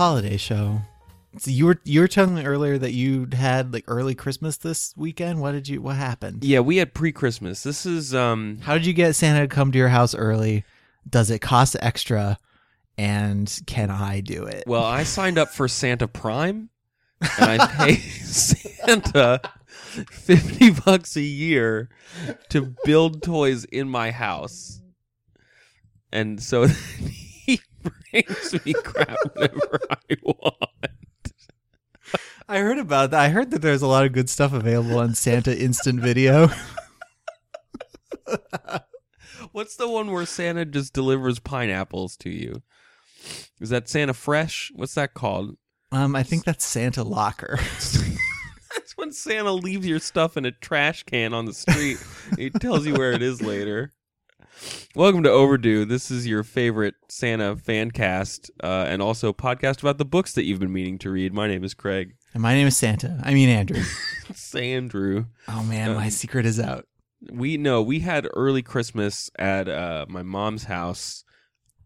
Holiday show. So you were you were telling me earlier that you had like early Christmas this weekend. What did you? What happened? Yeah, we had pre-Christmas. This is um How did you get Santa to come to your house early? Does it cost extra? And can I do it? well, I signed up for Santa Prime and I pay Santa 50 bucks a year to build toys in my house. And so brings me crap whenever I want. I heard about that. I heard that there's a lot of good stuff available on Santa Instant Video. What's the one where Santa just delivers pineapples to you? Is that Santa Fresh? What's that called? Um, I think that's Santa Locker. That's when Santa leaves your stuff in a trash can on the street. he tells you where it is later. Welcome to Overdue. This is your favorite Santa fan cast uh, and also podcast about the books that you've been meaning to read. My name is Craig. And my name is Santa. I mean Andrew. Sandrew. Oh man, my Um, secret is out. We know we had early Christmas at uh, my mom's house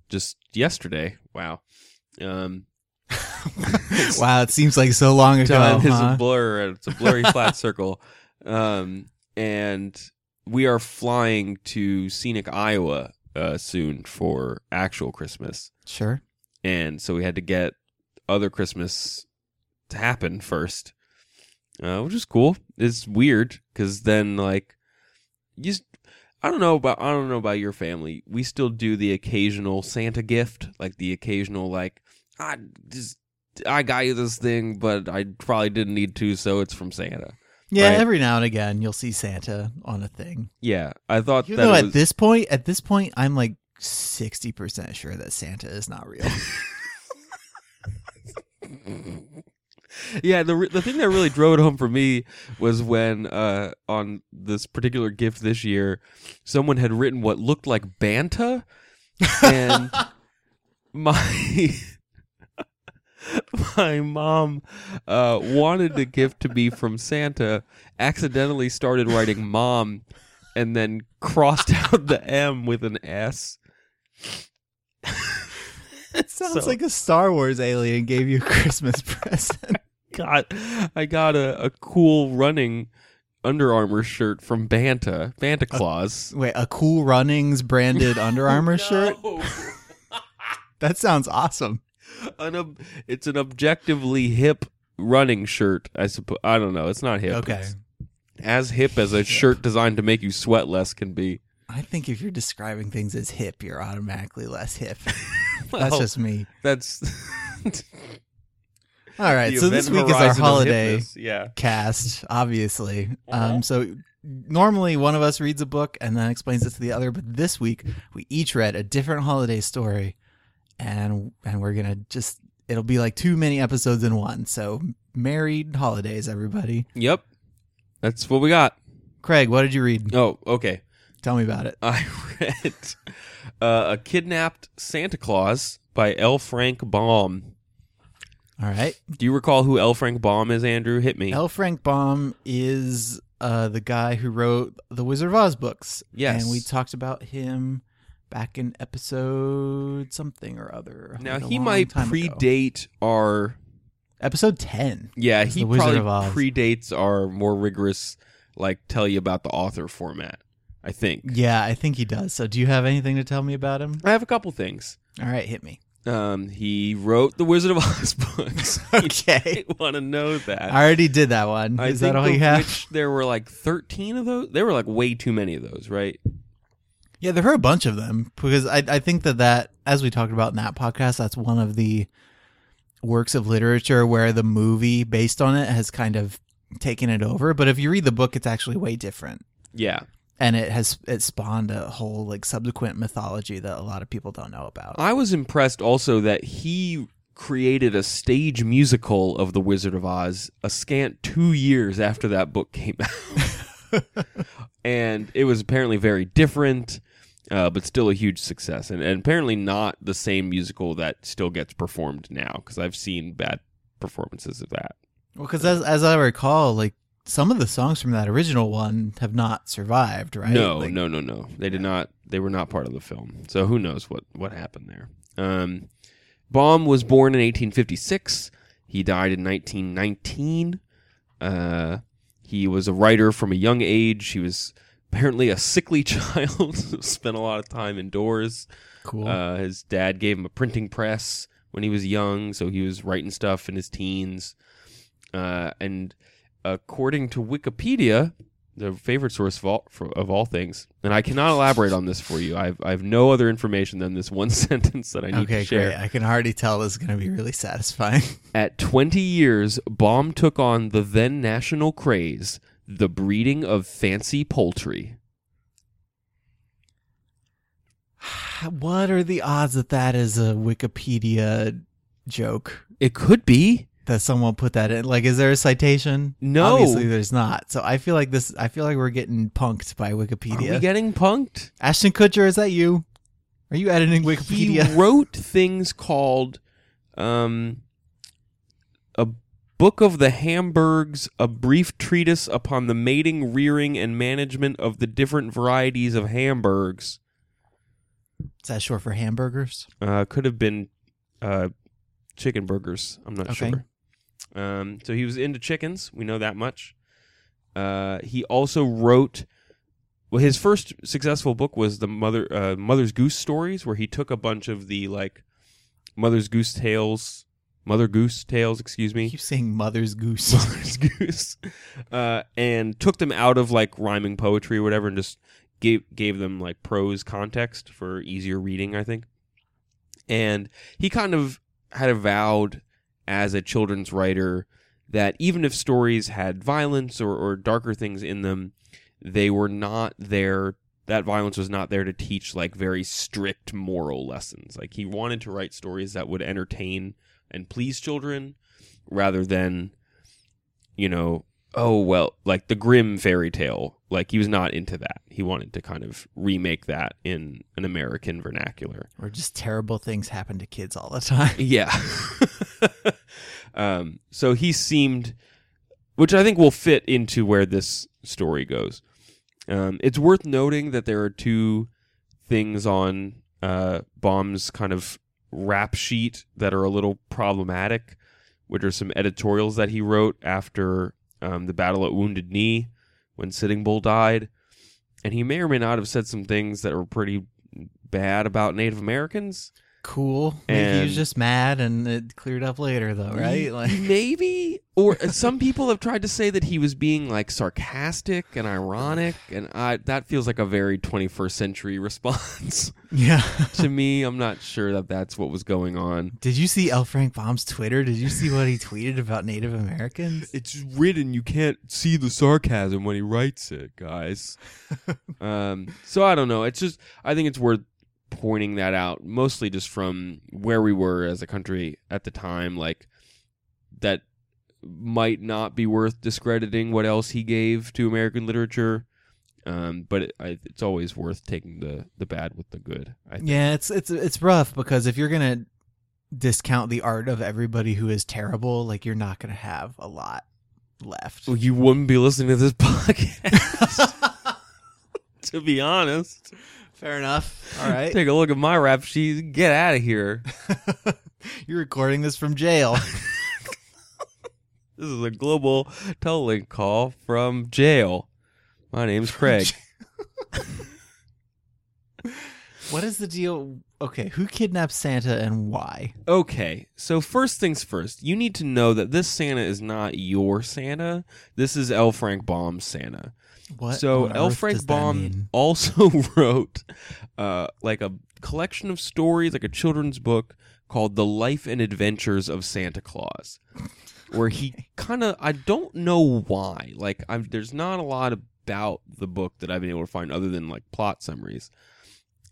just yesterday. Wow. Um, wow, it seems like so long ago. time is huh? a blur. It's a blurry flat circle. Um, and we are flying to scenic Iowa uh, soon for actual Christmas, Sure. and so we had to get other Christmas to happen first, uh, which is cool. It's weird because then like you. Just, I don't know about I don't know about your family. We still do the occasional Santa gift, like the occasional like I just I got you this thing, but I probably didn't need to, so it's from Santa. Yeah, Right. every now and again you'll see Santa on a thing. Yeah, I thought You that know, it at this point, at this point, I'm like sixty percent sure that Santa is not real. yeah. The the thing that really drove it home for me was when uh on this particular gift this year, someone had written what looked like banta, and my. My mom uh, wanted the gift to be from Santa, accidentally started writing mom, and then crossed out the M with an S. it sounds So- like a Star Wars alien gave you a Christmas present. got I got a, a cool running Under Armour shirt from Banta, Banta Claus. Wait, a Cool Runnings branded Under Armour shirt? That sounds awesome. An it's an objectively hip running shirt, I suppose. I don't know. It's not hip. Okay. It's as hip as a shirt designed to make you sweat less can be. I think if you're describing things as hip, you're automatically less hip. That's just me. that's All right, the so this week is our holiday. Yeah. cast, obviously. Uh-huh. Um, so normally one of us reads a book and then explains it to the other, but this week we each read a different holiday story, and and we're gonna just it'll be like too many episodes in one. So married holidays, everybody. Yep. That's what we got. Craig, what did you read? Oh, okay. Tell me about it. I read uh, A Kidnapped Santa Claus by L. Frank Baum. All right. Do you recall who L. Frank Baum is, Andrew? Hit me. L. Frank Baum is uh, the guy who wrote the Wizard of Oz books. Yes. And we talked about him back in episode something or other. now, like he might time ago. predate our. episode 10. Yeah, he probably of Oz. predates our more rigorous, like, tell you about the author format, I think. Yeah, I think he does. So do you have anything to tell me about him? I have a couple things. All right, hit me. Um, he wrote the Wizard of Oz books. Okay. want to know that. I already did that one. I Is that all you have? which there were like 13 of those. There were like way too many of those, right? Yeah, there were a bunch of them because I I think that that as we talked about in that podcast, that's one of the works of literature where the movie based on it has kind of taken it over. But if you read the book, it's actually way different. Yeah. and it has it spawned a whole like subsequent mythology that a lot of people don't know about. I was impressed also that he created a stage musical of The Wizard of Oz a scant two years after that book came out. and it was apparently very different, uh, but still a huge success. And, and apparently not the same musical that still gets performed now, because I've seen bad performances of that. Well, because as as I recall, like some of the songs from that original one have not survived, right? No, Like, no, no, no. They did not. They were not part of the film. So who knows what what happened there? Um, Baum was born in 1856. He died in 1919. Uh, he was a writer from a young age. He was apparently a sickly child. Spent a lot of time indoors. Cool. Uh, his dad gave him a printing press when he was young, so he was writing stuff in his teens. Uh, and according to Wikipedia, the favorite source of all, for, of all things, and I cannot elaborate on this for you. I've, I have no other information than this one sentence that I need okay, to share. Okay, great. I can already tell this is going to be really satisfying. At 20 years, Baum took on the then national craze, the breeding of fancy poultry. what are the odds that that is a Wikipedia joke? It could be. That someone put that in. Like, is there a citation? No. obviously there's not. So I feel like this. I feel like we're getting punked by Wikipedia. Are we getting punked? Ashton Kutcher, is that you? Are you editing Wikipedia? He wrote things called um, book of the Hamburgs, a brief treatise upon the mating, rearing, and management of the different varieties of Hamburgs. Is that short for hamburgers? Uh, could have been uh, chicken burgers. I'm not Okay. sure. Um, so he was into chickens. We know that much. Uh, he also wrote. Well, his first successful book was the mother uh, Mother's Goose stories, where he took a bunch of the like Mother's Goose tales, Mother Goose tales, excuse me, keep saying mother's goose. Mother's Goose, uh, and took them out of like rhyming poetry or whatever, and just gave gave them like prose context for easier reading. I think, and he kind of had avowed as a children's writer that even if stories had violence or, or darker things in them, they were not there. That violence was not there to teach like very strict moral lessons. Like he wanted to write stories that would entertain and please children rather than, you know, oh, well, like the grim fairy tale. Like he was not into that. He wanted to kind of remake that in an American vernacular. Or just terrible things happen to kids all the time. Yeah. um, so he seemed, which I think will fit into where this story goes. Um, it's worth noting that there are two things on uh, Baum's kind of rap sheet that are a little problematic, which are some editorials that he wrote after um, the Battle at Wounded Knee when Sitting Bull died. And he may or may not have said some things that were pretty bad about Native Americans. Cool. Maybe he was just mad and it cleared up later, though, right? Like, maybe or some people have tried to say that he was being like sarcastic and ironic and I that feels like a very 21st century response yeah. to me I'm not sure that that's what was going on Did you see L. Frank Baum's Twitter? Did you see what he tweeted about Native Americans? it's written you can't see the sarcasm when he writes it guys um so I don't know it's just I think it's worth pointing that out mostly just from where we were as a country at the time like that might not be worth discrediting what else he gave to American literature. Um, but it, I, it's always worth taking the, the bad with the good. I think. Yeah, it's it's it's rough because if you're gonna discount the art of everybody who is terrible, like you're not gonna have a lot left. Well, you wouldn't be listening to this podcast, to be honest. Fair enough. All right. Take a look at my rap sheet. Get out of here. you're recording this from jail. This is a global telelink call from jail. My name's Craig. what is the deal? Okay, who kidnapped Santa and why? Okay, so first things first, you need to know that this Santa is not your Santa. This is L. Frank Baum's Santa. What? so L. Frank Baum also wrote uh, like a collection of stories, like a children's book called "The Life and Adventures of Santa Claus," where he kind of I don't know why. Like, I'm, there's not a lot about the book that I've been able to find other than like plot summaries.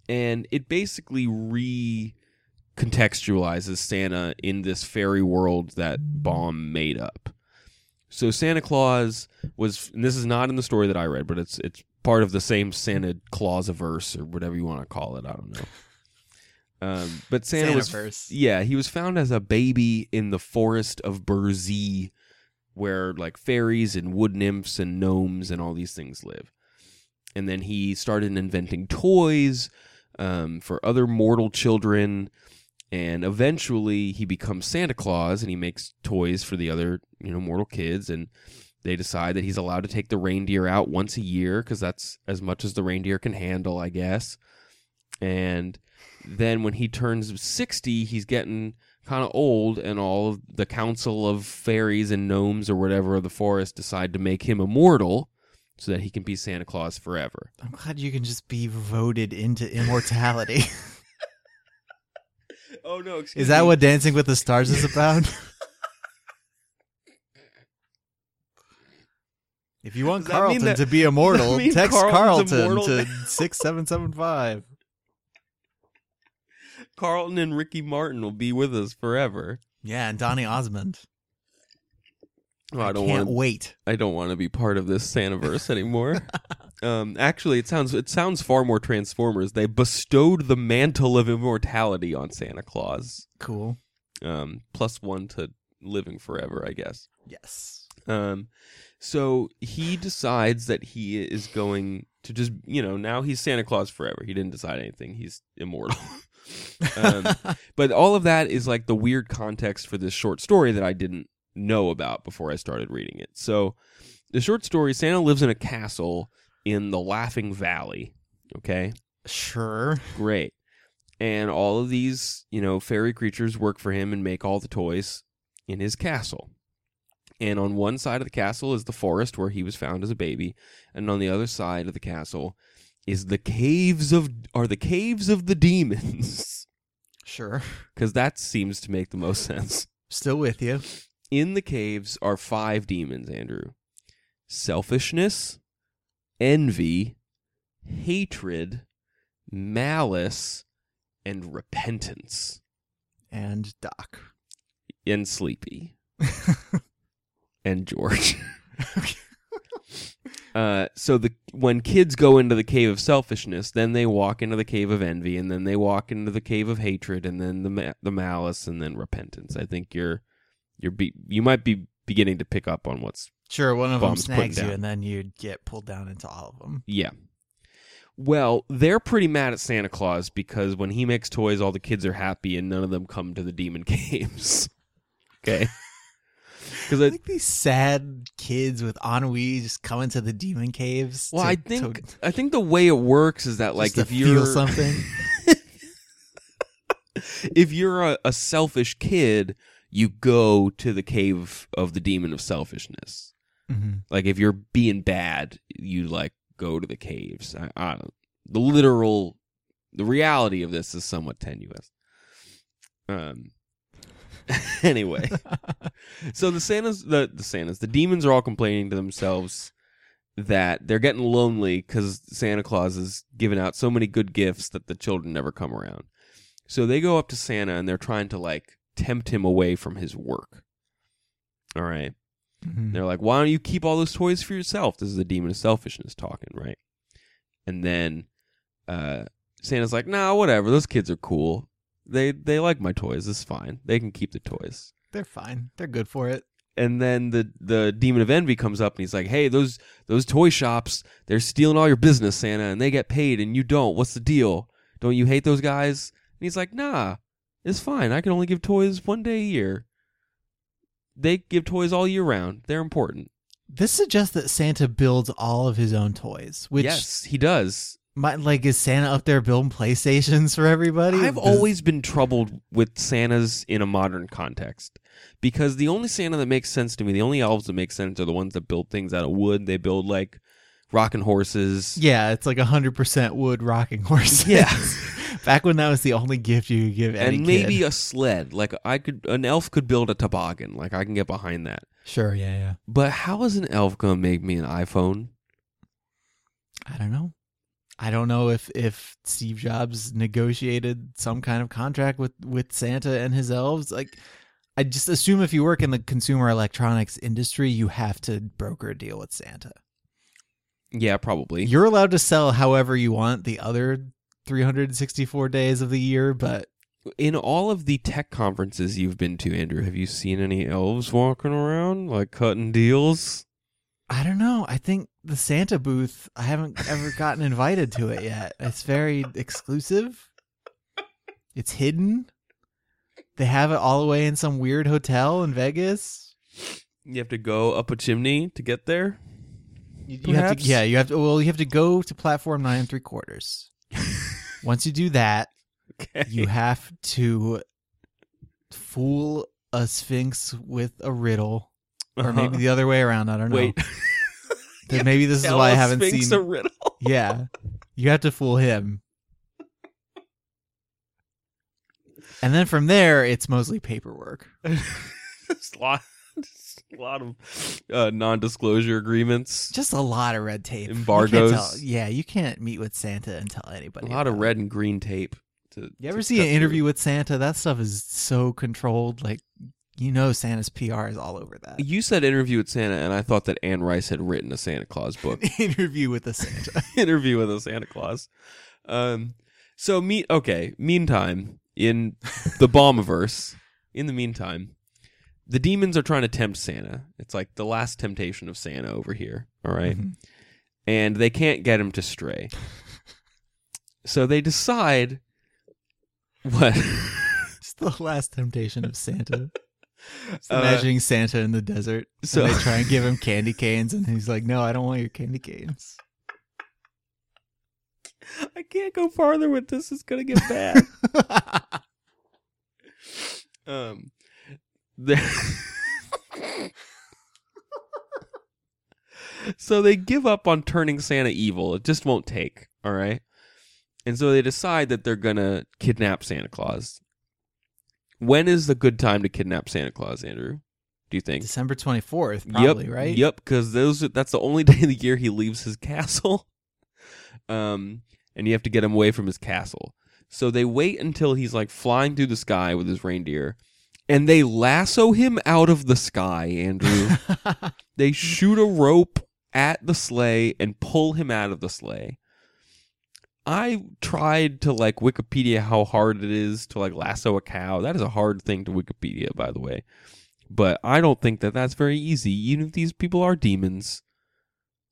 And it basically recontextualizes Santa in this fairy world that Baum made up. So Santa Claus was and this is not in the story that I read, but it's it's part of the same Santa Claus verse or whatever you want to call it. I don't know. Um, but Santa was Santaverse. yeah, he was found as a baby in the forest of Burzee, where like fairies and wood nymphs and gnomes and all these things live. And then he started inventing toys um, for other mortal children. And eventually he becomes Santa Claus and he makes toys for the other, you know, mortal kids. And they decide that he's allowed to take the reindeer out once a year because that's as much as the reindeer can handle, I guess. And then when he turns 60, he's getting kind of old, and all of the council of fairies and gnomes or whatever of the forest decide to make him immortal so that he can be Santa Claus forever. I'm glad you can just be voted into immortality. Oh, no, excuse is that what Dancing with the Stars is about? if you want Does mean Carlton that- to be immortal, does that mean text Carlton immortal to 6775. Carlton and Ricky Martin will be with us forever. Yeah, and Donny Osmond. Oh, I don't can't want wait. I don't want to be part of this Santaverse anymore. um, actually, it sounds it sounds far more Transformers. They bestowed the mantle of immortality on Santa Claus, Cool. um, plus one to living forever, I guess. Yes. Um, so he decides that he is going to just you know now he's Santa Claus forever. He didn't decide anything. He's immortal. um, but all of that is like the weird context for this short story that I didn't know about before I started reading it. So, the short story Santa lives in a castle in the Laughing Valley. Okay, sure. great. And all of these, you know, fairy creatures work for him and make all the toys in his castle. And on one side of the castle is the forest where he was found as a baby, and on the other side of the castle is the caves of are the caves of the demons. Sure. Cuz that seems to make the most sense. Still with you. In the caves are five demons, Andrew. Selfishness, envy, hatred, malice, and repentance. And Doc. And sleepy. and George. Uh, so the when kids go into the cave of selfishness, then they walk into the cave of envy, and then they walk into the cave of hatred, and then the ma- the malice, and then repentance. I think you're you're be- you might be beginning to pick up on what's Sure, one of them snags you, and then you'd get pulled down into all of them. yeah. Well, they're pretty mad at Santa Claus because when he makes toys, all the kids are happy, and none of them come to the demon caves. okay. Because I think these sad kids with ennui just come into the demon caves. well, to- I to- think I think the way it works is that like if you're feel something. if you're a, a selfish kid, you go to the cave of the demon of selfishness. Mhm. Like if you're being bad, you like go to the caves. I, I don't. The literal, the reality of this is somewhat tenuous. Um. anyway, so the Santas, the the Santas, the demons are all complaining to themselves that they're getting lonely because Santa Claus is giving out so many good gifts that the children never come around. So they go up to Santa and they're trying to like tempt him away from his work. All right. Mhm. They're like, why don't you keep all those toys for yourself? This is the demon of selfishness talking, right? And then uh, Santa's like, nah, whatever. Those kids are cool. They they like my toys. It's fine. They can keep the toys. They're fine. They're good for it. And then the the demon of envy comes up and he's like, hey, those those toy shops, they're stealing all your business, Santa, and they get paid and you don't. What's the deal? Don't you hate those guys? And he's like, nah, it's fine. I can only give toys one day a year. They give toys all year round. They're important. This suggests that Santa builds all of his own toys, which yes, he does. Might like is Santa up there building PlayStations for everybody? I've Does- always been troubled with Santas in a modern context because the only Santa that makes sense to me, the only elves that make sense are the ones that build things out of wood. They build like rocking horses. Yeah, it's like hundred percent wood rocking horses. Yeah. Back when that was the only gift you could give and maybe kid. a sled. Like I could, an elf could build a toboggan. Like I can get behind that. Sure, yeah, yeah. But how is an elf gonna make me an iPhone? I don't know. I don't know if if Steve Jobs negotiated some kind of contract with with Santa and his elves. Like, I just assume if you work in the consumer electronics industry, you have to broker a deal with Santa. Yeah, probably. You're allowed to sell however you want the other 364 days of the year, but In all of the tech conferences you've been to, Andrew, have you seen any elves walking around like cutting deals? I don't know. I think the Santa booth, I haven't ever gotten invited to it yet. It's very exclusive. It's hidden. They have it all the way in some weird hotel in Vegas. You have to go up a chimney to get there. You, you have to, yeah, you have to. Well, you have to go to platform nine and three quarters. Once you do that, Okay. you have to fool a sphinx with a riddle, or Uh-huh. maybe the other way around. I don't know. Wait. Then maybe this is why I haven't Sphinx seen. a riddle. Yeah. You have to fool him. And then from there, it's mostly paperwork. Just a lot, just a lot of uh, non-disclosure agreements. Just a lot of red tape. You can't Embargoes. tell- yeah, you can't meet with Santa and tell anybody. a lot of about it. red and green tape. To, You ever to see cut an through. interview with Santa? That stuff is so controlled. Like, you know, Santa's PR is all over that. You said interview with Santa, and I thought that Anne Rice had written a Santa Claus book. interview with the Santa. interview with a Santa Claus. Um, so meet okay. Meantime, in the Baumiverse, in the meantime, the demons are trying to tempt Santa. It's like the last temptation of Santa over here. All right? Mhm. and they can't get him to stray. so they decide what. It's the last temptation of Santa. Uh, imagining Santa in the desert. so- they try and give him candy canes, and he's like, "No, I don't want your candy canes." I can't go farther with this. It's gonna get bad. um, so they give up on turning Santa evil. It just won't take. All right, and so they decide that they're gonna kidnap Santa Claus. When is the good time to kidnap Santa Claus, Andrew? Do you think? December twenty fourth, probably yep, right. Yep, because those that's the only day of the year he leaves his castle. Um, and you have to get him away from his castle. So they wait until he's like flying through the sky with his reindeer, and they lasso him out of the sky, Andrew. they shoot a rope at the sleigh and pull him out of the sleigh. I tried to like Wikipedia how hard it is to like lasso a cow. That is a hard thing to Wikipedia, by the way. But I don't think that that's very easy, even if these people are demons.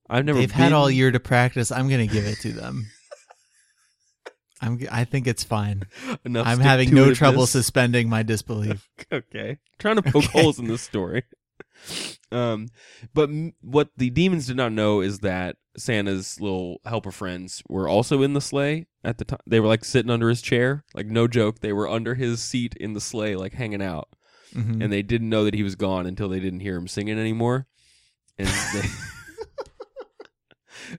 I've never. They've had all year to practice. I'm gonna give it to them. I'm. I think it's fine. enough I'm having no trouble suspending my disbelief. okay. Trying to poke Okay. holes in this story. Um, but m- what the demons did not know is that Santa's little helper friends were also in the sleigh at the time. They were like sitting under his chair, like no joke. They were under his seat in the sleigh, like hanging out, Mhm. and they didn't know that he was gone until they didn't hear him singing anymore, and they.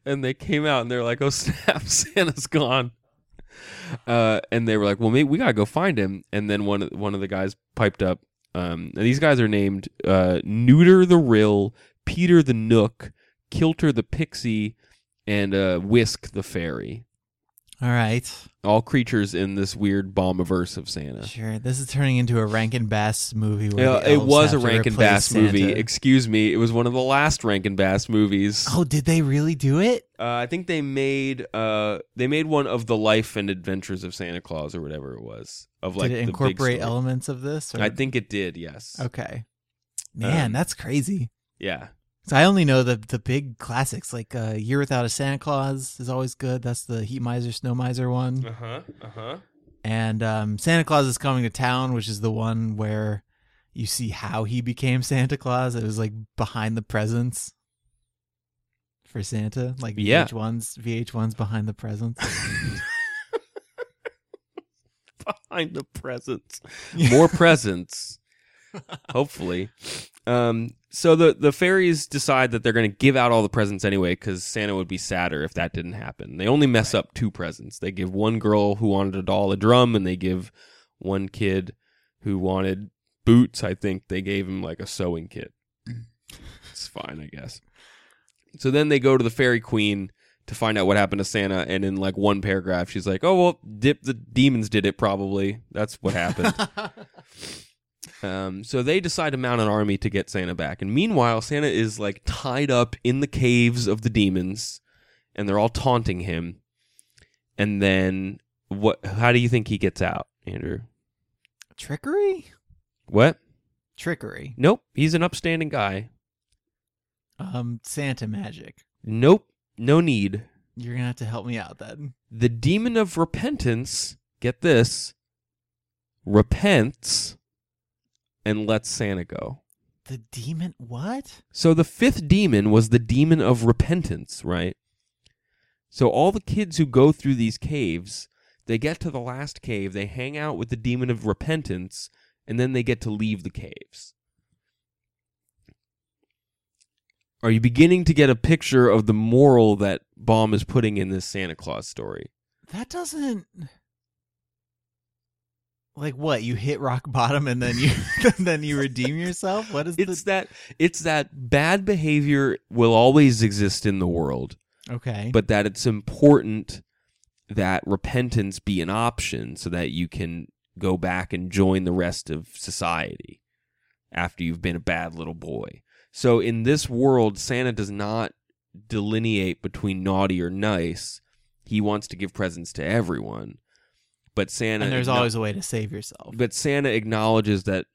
And they came out and they're like, "Oh snap, Santa's gone." Uh, and they were like, "Well, maybe we gotta go find him." And then one one of the guys piped up. Um, these guys are named uh, Nuter the Ryl, Peter the Knook, Kilter the Pixie, and uh, Wisk the Fairy. All right. All creatures in this weird baumiverse of Santa. Sure. This is turning into a Rankin Bass movie. Where Yeah, it was a Rankin Bass movie. Excuse me, it was one of the last Rankin Bass movies. Oh, did they really do it? Uh, I think they made uh they made one of the life and adventures of Santa Claus or whatever it was of like did it incorporate elements of this? Or? I think it did. Yes. Okay. Man, Um, that's crazy. Yeah. So I only know the the big classics like uh, "Year Without a Santa Claus" is always good. That's the Heat Miser, Snow Miser one. Uh huh. Uh huh. And um, Santa Claus is coming to town, which is the one where you see how he became Santa Claus. It was like behind the presents for Santa, like Yeah. VH1's VH1's behind the presents. Behind the presents, more presents. Hopefully. Um. So the the fairies decide that they're going to give out all the presents anyway because Santa would be sadder if that didn't happen. They only mess up two presents. They give one girl who wanted a doll a drum, and they give one kid who wanted boots. I think they gave him like a sewing kit. it's fine, I guess. So then they go to the fairy queen to find out what happened to Santa. And in like one paragraph, she's like, "Oh well, dip the demons did it. Probably that's what happened." Um, so they decide to mount an army to get Santa back. And meanwhile, Santa is like tied up in the caves of the demons, and they're all taunting him. And then what? How do you think he gets out, Andrew? Trickery? What? Trickery. Nope. He's an upstanding guy. Um, Santa magic. Nope. No need. You're gonna have to help me out then. The demon of repentance. Get this. Repents and lets Santa go. The demon? What? So the fifth demon was the demon of repentance, right? So all the kids who go through these caves, they get to the last cave, they hang out with the demon of repentance, and then they get to leave the caves. Are you beginning to get a picture of the moral that Baum is putting in this Santa Claus story? That doesn't. Like what? You hit rock bottom and then you then you redeem yourself? What is It's that it's that bad behavior will always exist in the world. Okay. but that it's important that repentance be an option so that you can go back and join the rest of society after you've been a bad little boy. So in this world, Santa does not delineate between naughty or nice. He wants to give presents to everyone. But Santa and there's acknow- always a way to save yourself. but Santa acknowledges that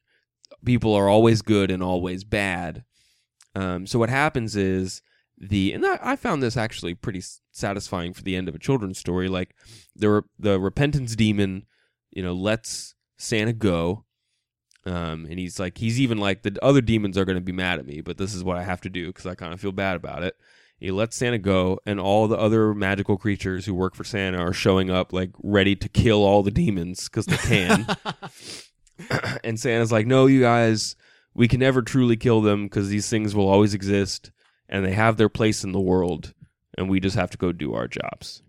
people are always good and always bad. Um, so what happens is the and I, I found this actually pretty satisfying for the end of a children's story. Like the re- the repentance demon, you know, lets Santa go, um, and he's like he's even like the other demons are going to be mad at me, but this is what I have to do because I kind of feel bad about it. He lets Santa go, and all the other magical creatures who work for Santa are showing up, like ready to kill all the demons because they can. and Santa's like, "No, you guys, we can never truly kill them because these things will always exist, and they have their place in the world, and we just have to go do our jobs."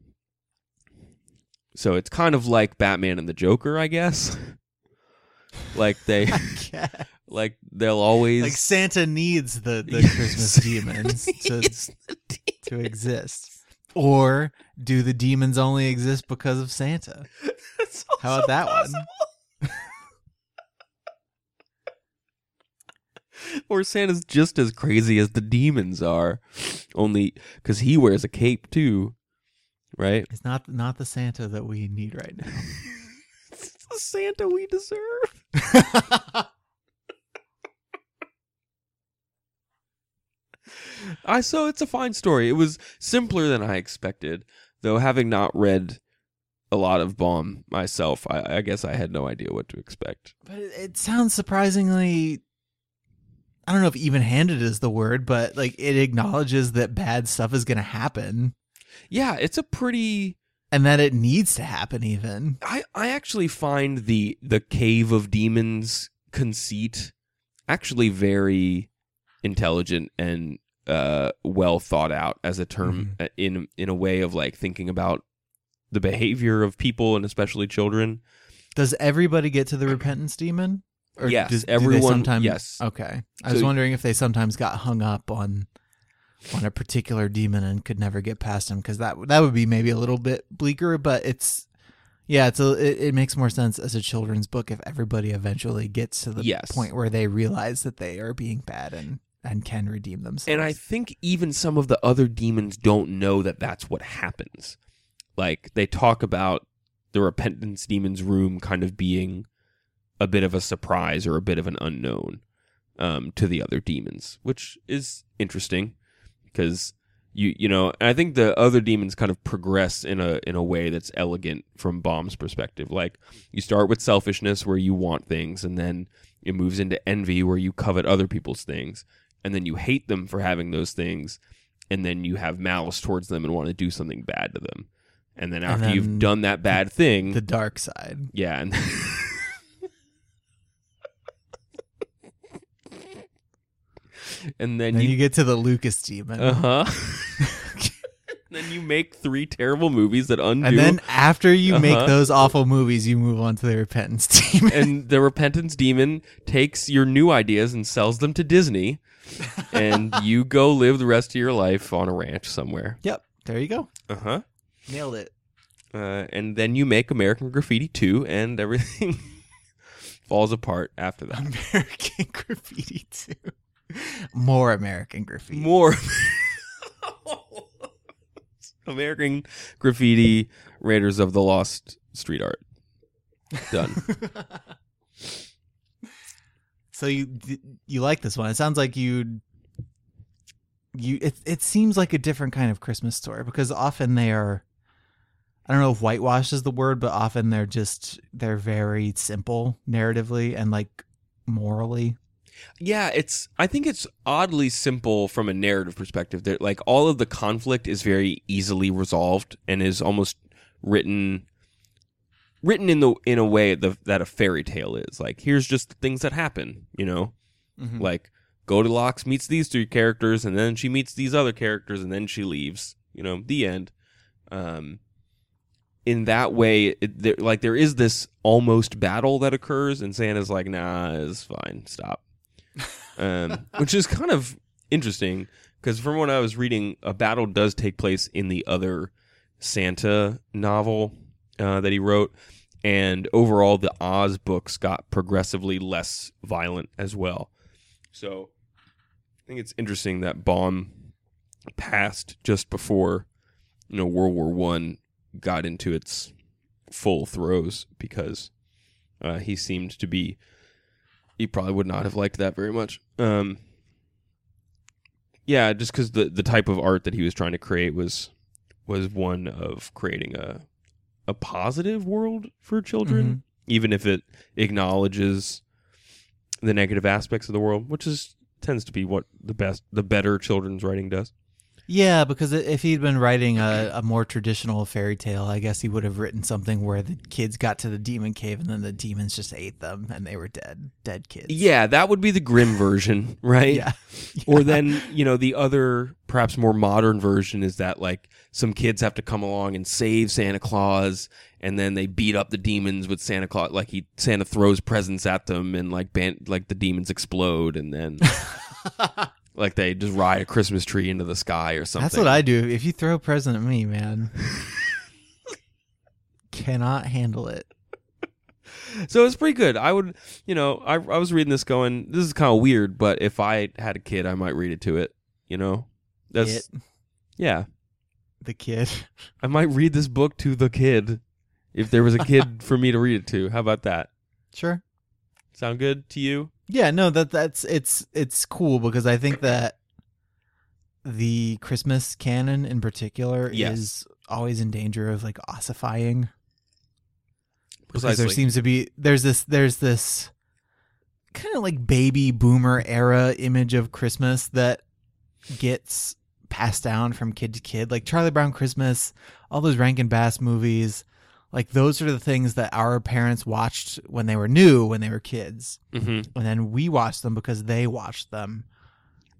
So it's kind of like Batman and the Joker, I guess. like they, Yeah. Like they'll always Like Santa needs the, the Christmas demons to to exist. Or do the demons only exist because of Santa? How about that one? or Santa's just as crazy as the demons are, only because he wears a cape too, right? It's not not the Santa that we need right now. It's the Santa we deserve. I so it's a fine story. It was simpler than I expected, though. Having not read a lot of Baum myself, I, I guess I had no idea what to expect. But it, it sounds surprisingly I don't know if even handed is the word, but like it acknowledges that bad stuff is going to happen Yeah, it's a pretty. and that it needs to happen even. I I actually find the the cave of demons conceit actually very intelligent and uh, well thought out as a term uh in in a way of like thinking about the behavior of people and especially children. Does everybody get to the repentance demon? Yes, does- do everyone- sometimes- yes. Okay. I was wondering if they sometimes got hung up on on a particular demon and could never get past him because that that would be maybe a little bit bleaker, but it's yeah, it's a it, it makes more sense as a children's book if everybody eventually gets to the Yes. point where they realize that they are being bad and and can redeem themselves. And I think even some of the other demons don't know that that's what happens. Like they talk about the repentance demon's room kind of being a bit of a surprise or a bit of an unknown um, to the other demons, which is interesting because you you know I think the other demons kind of progress in a in a way that's elegant from Baum's perspective. Like you start with selfishness where you want things, and then it moves into envy where you covet other people's things, and then you hate them for having those things, and then you have malice towards them and want to do something bad to them. And then And after then you've done that bad thing, the dark side. yeah, and and then Then you you get to the Lucas demon. uh huh. then you make three terrible movies that undo. and then after you make Uh-huh. those awful movies, you move on to the repentance demon. and the repentance demon takes your new ideas and sells them to Disney, and you go live the rest of your life on a ranch somewhere. Yep. There you go. Uh huh. Nailed it. Uh, and then you make American Graffiti 2, and everything falls apart after that. American Graffiti too. More American Graffiti. More American Graffiti Raiders of the Lost Street Art. Done. So you you like this one? It sounds like you you it it seems like a different kind of Christmas story because often they are I don't know if whitewash is the word, but often they're just they're very simple narratively and like morally. Yeah, it's. I think it's oddly simple from a narrative perspective. That like all of the conflict is very easily resolved and is almost written written in the in a way the, that a fairy tale is. Like here's just the things that happen. You know, Mhm. like Goldilocks meets these three characters, and then she meets these other characters, and then she leaves. You know, the end. Um, in that way, it, there, like there is this almost battle that occurs, and Santa's like, "Nah, it's fine, stop." um, which is kind of interesting because from what I was reading, a battle does take place in the other Santa novel uh, that he wrote, and overall, the Oz books got progressively less violent as well. So, I think it's interesting that Baum passed just before you know World War One got into its full throes because uh, he seemed to be he probably would not have liked that very much. Um, yeah, just because the the type of art that he was trying to create was was one of creating a a positive world for children, mm-hmm. even if it acknowledges the negative aspects of the world, which is tends to be what the best the better children's writing does. Yeah, because if he'd been writing a, a more traditional fairy tale, I guess he would have written something where the kids got to the demon cave and then the demons just ate them and they were dead, dead kids. Yeah, that would be the grim version, right? yeah, Or then, you know, the other perhaps more modern version is that like some kids have to come along and save Santa Claus and then they beat up the demons with Santa Claus like he Santa throws presents at them and like ban- like the demons explode and then like they just ride a Christmas tree into the sky or something. that's what I do. If you throw a present at me, man, cannot handle it. So it's pretty good. I would, you know, I I was reading this going, this is kind of weird, but if I had a kid, I might read it to it, you know. That's It, yeah. the kid. I might read this book to the kid if there was a kid for me to read it to. How about that? Sure. Sound good to you? Yeah, no, that that's it's it's cool because I think that the Christmas canon in particular Yes. is always in danger of like ossifying. because there seems to be there's this there's this kind of like baby boomer era image of Christmas that gets passed down from kid to kid like Charlie Brown Christmas all those Rankin Bass movies like those are the things that our parents watched when they were new when they were kids hmm and then we watched them because they watched them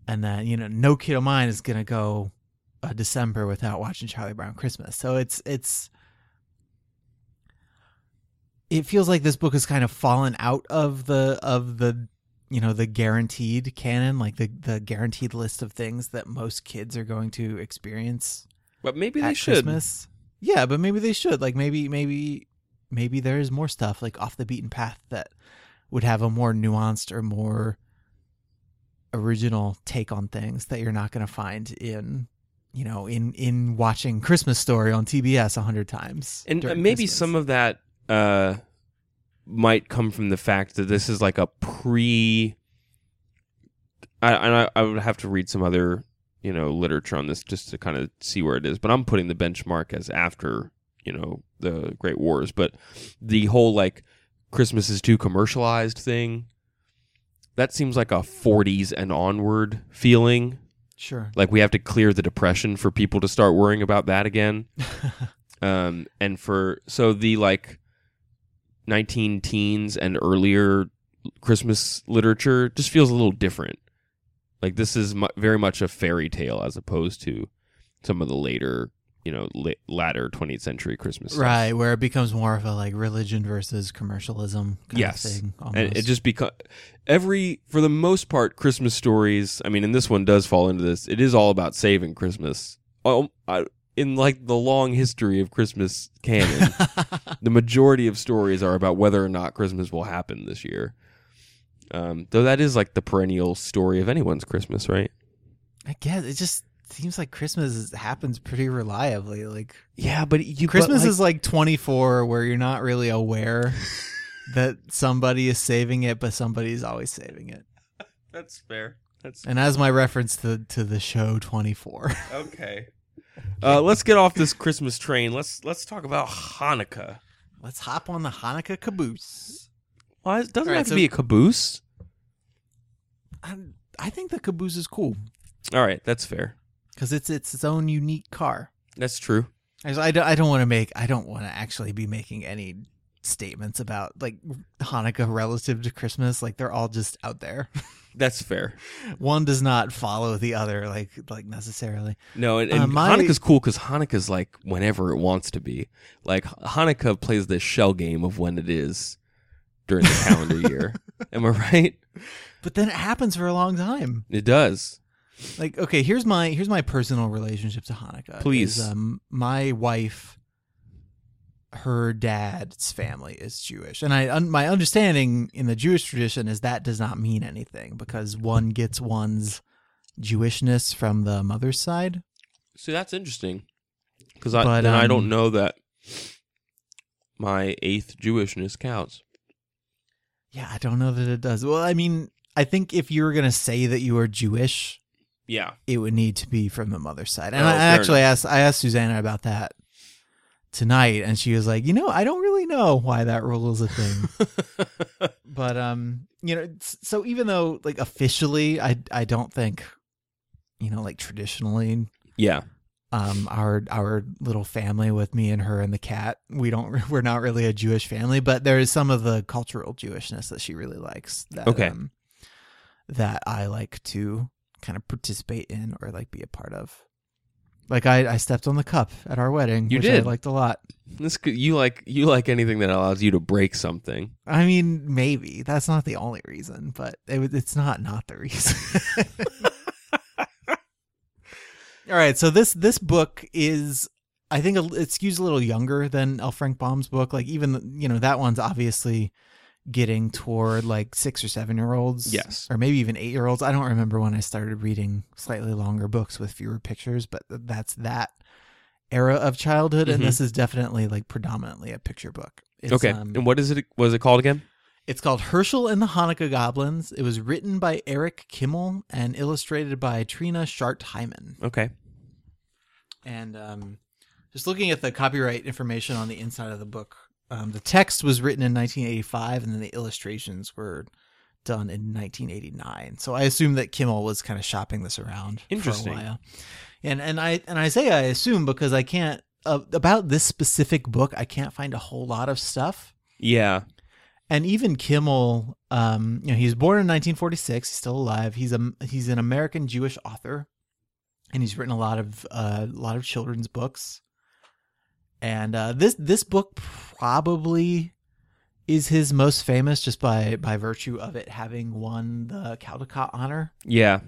and then you know no kid of mine is gonna go a december without watching charlie brown christmas so it's it's it feels like this book has kind of fallen out of the of the you know the guaranteed canon like the the guaranteed list of things that most kids are going to experience But maybe they should. Christmas. Yeah, but maybe they should. Like maybe maybe maybe there is more stuff like off the beaten path that would have a more nuanced or more original take on things that you're not going to find in you know in in watching Christmas Story on TBS a hundred times. And uh, maybe Christmas. some of that uh, might come from the fact that this is like a pre. I, and I, I would have to read some other, you know, literature on this just to kind of see where it is. But I'm putting the benchmark as after, you know, the Great Wars. But the whole like Christmas is too commercialized thing, that seems like a 40s and onward feeling. sure. Like we have to clear the depression for people to start worrying about that again um and for so the like 19 teens and earlier christmas literature just feels a little different like this is mu- very much a fairy tale as opposed to some of the later you know la- latter 20th century christmas stuff. right, where it becomes more of a like religion versus commercialism kind Yes. of thing. and it almost. just becomes every for the most part christmas stories i mean and this one does fall into this it is all about saving christmas oh, I, in like the long history of Christmas canon, the majority of stories are about whether or not Christmas will happen this year. Um, though that is like the perennial story of anyone's Christmas, right? I guess it just seems like Christmas is- happens pretty reliably. Like Yeah, but you Christmas is like 24 where you're not really aware that somebody is saving it, but somebody's always saving it. that's fair. That's And as my reference to to the show 24. okay. Uh, let's get off this Christmas train. Let's let's talk about Hanukkah. Let's hop on the Hanukkah caboose. Why it doesn't All right, have to so- be a caboose? I, I think the caboose is cool All right, that's fair. because it's it's its own unique car. That's true. I, just- I don't, I don't want to make I don't want to actually be making any statements about like Hanukkah relative to Christmas. Like they're all just out there. That's fair. One does not follow the other like like necessarily. No, and, and Uh, my- Hanukkah's cool because Hanukkah's like whenever it wants to be. Like Hanukkah plays this shell game of when it is during the calendar year. Am I right? But then it happens for a long time. It does. Like okay, here's my here's my personal relationship to Hanukkah. Please. Is, um, my wife, her dad's family is Jewish, and I un, my understanding in the Jewish tradition is that does not mean anything because one gets one's Jewishness from the mother's side. See, that's interesting. Because I But, then I um, don't know that my eighth Jewishness counts. Yeah, I don't know that it does. Well, I mean, I think if you were gonna say that you are Jewish, Yeah. it would need to be from the mother's side. And Oh, I, actually asked I asked Susanna about that tonight, and she was like, you know, I don't really know why that rule is a thing. but um, you know, so even though like officially, I I don't think, you know, like traditionally, yeah. Um, our our little family with me and her and the cat, we don't we're not really a Jewish family, but there is some of the cultural Jewishness that she really likes. That, Okay. um, that I like to kind of participate in or like be a part of. Like I, I stepped on the cup at our wedding, You which I did. liked a lot. This you like you like anything that allows you to break something. I mean, maybe that's not the only reason, but it, it's not not the reason. All right, so this this book is, I think, it skews a little younger than L. Frank Baum's book. Like even you know that one's obviously getting toward like six or seven year olds, Yes. or maybe even eight year olds. I don't remember when I started reading slightly longer books with fewer pictures, but that's that era of childhood, and Mhm. this is definitely like predominantly a picture book. It's, okay. um, and what is it? Was it called again? It's called Hershel and the Hanukkah Goblins. It was written by Eric Kimmel and illustrated by Trina Schart Hyman. Okay. And um, just looking at the copyright information on the inside of the book, um, the text was written in 1985, and then the illustrations were done in 1989. So I assume that Kimmel was kind of shopping this around Interesting. for a while. And and I and I say I assume because I can't uh, about this specific book. I can't find a whole lot of stuff. Yeah. And even Kimmel, um, you know, he was born in 1946. He's still alive. He's a he's an American Jewish author, and he's written a lot of uh, a lot of children's books. And uh, this this book probably is his most famous, just by by virtue of it having won the Caldecott honor. Yeah.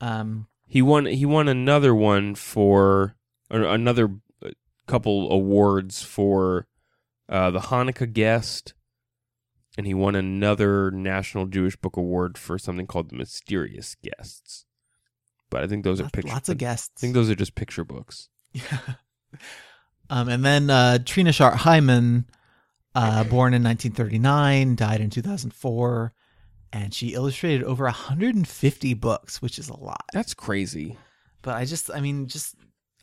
Um, He won. He won another one for or another uh, couple awards for uh, the Hanukkah guest, and he won another National Jewish Book Award for something called the Mysterious Guests. But I think those are lots, picture. lots of guests. I think those are just picture books. Yeah. Um, and then uh, Trina Schart Hyman, uh, born in 1939, died in 2004, and she illustrated over 150 books, which is a lot. That's crazy. But I just, I mean, just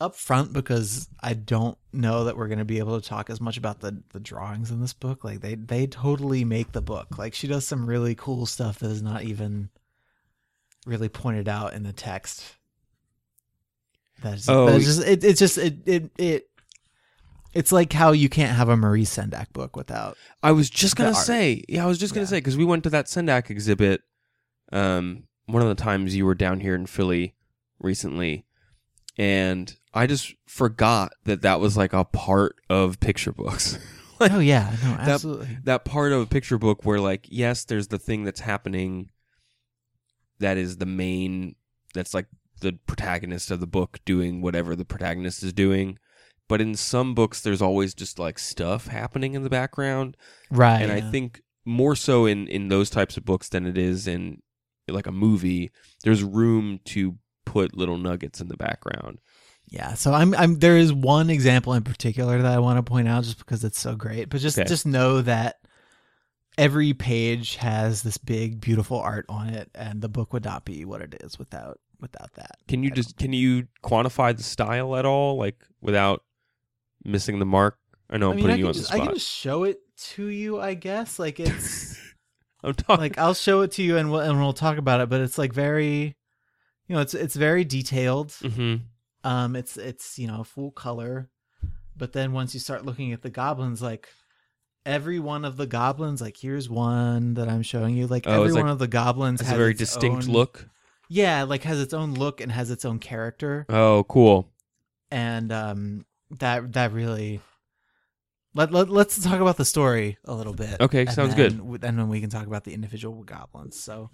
up front because I don't know that we're going to be able to talk as much about the the drawings in this book. Like they they totally make the book. Like she does some really cool stuff that is not even really pointed out in the text. That's Oh, that's just it, it's just it it it it's like how you can't have a Maurice Sendak book without I was just gonna art. say, yeah, I was just gonna Yeah. say because we went to that Sendak exhibit. Um, one of the times you were down here in Philly recently, and I just forgot that that was like a part of picture books. Like, oh yeah no absolutely that part of a picture book where like yes, there's the thing that's happening. That is the main. That's like the protagonist of the book doing whatever the protagonist is doing. But in some books, there's always just like stuff happening in the background, Right. and I think more so in in those types of books than it is in like a movie. There's room to put little nuggets in the background. Yeah, so I'm I'm there is one example in particular that I want to point out just because it's so great. But just Okay. just know that every page has this big beautiful art on it and the book would not be what it is without without that. Can you I just can you quantify the style at all, like without missing the mark? I know I'm I mean, putting I you on just, the I can just show it to you, I guess. Like it's I'm talking. like I'll show it to you and we'll and we'll talk about it, but it's like very you know, it's it's very detailed. hmm Um, it's it's you know full color, but then once you start looking at the goblins, like every one of the goblins, like here's one that I'm showing you. Like Oh, every like- one of the goblins It's has a very distinct own- look. Yeah, like has its own look and has its own character, Oh, cool. and um, that that really. Let, let let's talk about the story a little bit. Okay, sounds then- good. And then we can talk about the individual goblins. So,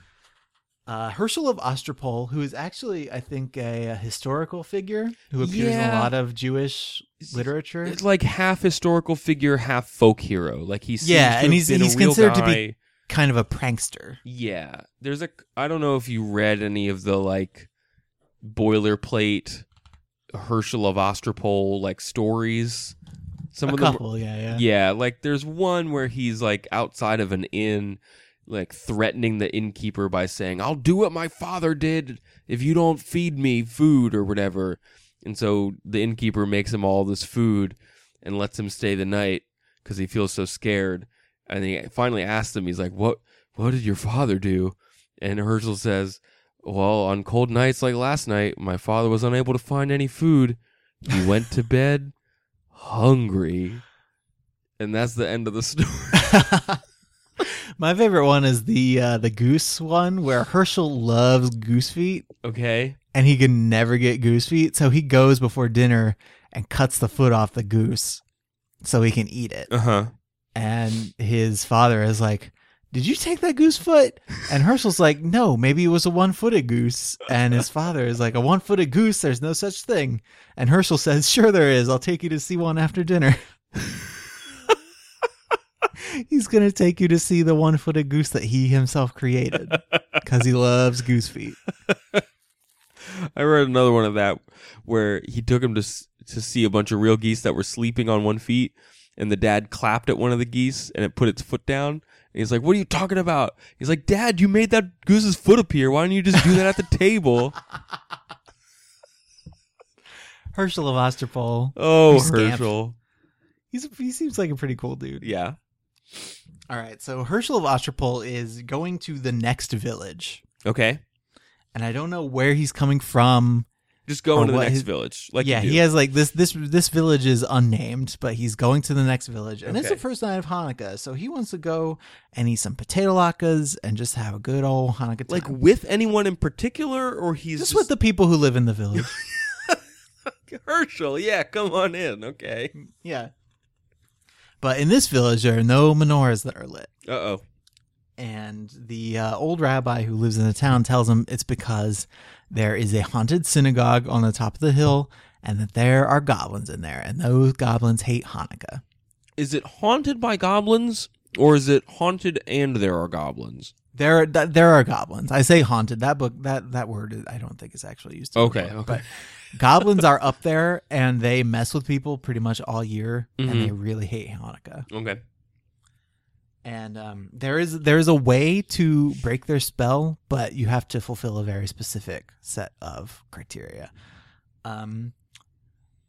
uh, Hershel of Ostropol, who is actually, I think, a, a historical figure who appears in a lot of Jewish literature. It's like half historical figure, half folk hero. Like he's Yeah, and he's- he's considered to be- kind of a prankster. Yeah, there's a. I don't know if you read any of the like boilerplate Hershel of Ostropol like stories. Some a of them yeah, yeah. Yeah, like there's one where he's like outside of an inn, like threatening the innkeeper by saying, I'll do what my father did if you don't feed me food or whatever. And so the innkeeper makes him all this food and lets him stay the night because he feels so scared. And he finally asks him, he's like, What what did your father do? And Hershel says, Well, on cold nights like last night, my father was unable to find any food. He went to bed hungry. And that's the end of the story. My favorite one is the uh, the goose one where Hershel loves goose feet Okay. and he can never get goose feet, so he goes before dinner and cuts the foot off the goose so he can eat it. Uh huh. And his father is like, "Did you take that goose foot?" And Hershel's like, "No, maybe it was a one-footed goose." And his father is like, "A one-footed goose? There's no such thing." And Hershel says, "Sure there is. I'll take you to see one after dinner." He's going to take you to see the one-footed goose that he himself created cuz he loves goose feet. I read another one of that where he took him to to see a bunch of real geese that were sleeping on one feet, and the dad clapped at one of the geese and it put its foot down. And he's like, "What are you talking about?" He's like, "Dad, you made that goose's foot appear. Why don't you just do that at the table?" Hershel of Ostropol. Oh. Hershel. He's he seems like a pretty cool dude. Yeah. All right, so Hershel of Ostropol is going to the next village, Okay. and I don't know where he's coming from. Just go Or into the what next his- village. Like yeah, you do. he has like this this this village is unnamed, but he's going to the next village, and it's the Okay. first night of Hanukkah, so he wants to go and eat some potato latkes and just have a good old Hanukkah time. like with anyone in particular, or he's just just, with the people who live in the village. Hershel. Yeah, come on in. Okay. yeah. But in this village, there are no menorahs that are lit. Uh oh. and the uh, old rabbi who lives in the town tells him it's because there is a haunted synagogue on the top of the hill and that there are goblins in there and those goblins hate hanukkah Is it haunted by goblins, or is it haunted and there are goblins? there th- there are goblins i say haunted that book that that word i don't think is actually used Okay, book, okay. Goblins are up there and they mess with people pretty much all year Mhm. and they really hate hanukkah Okay. and um, there is there is a way to break their spell, but you have to fulfill a very specific set of criteria. Um,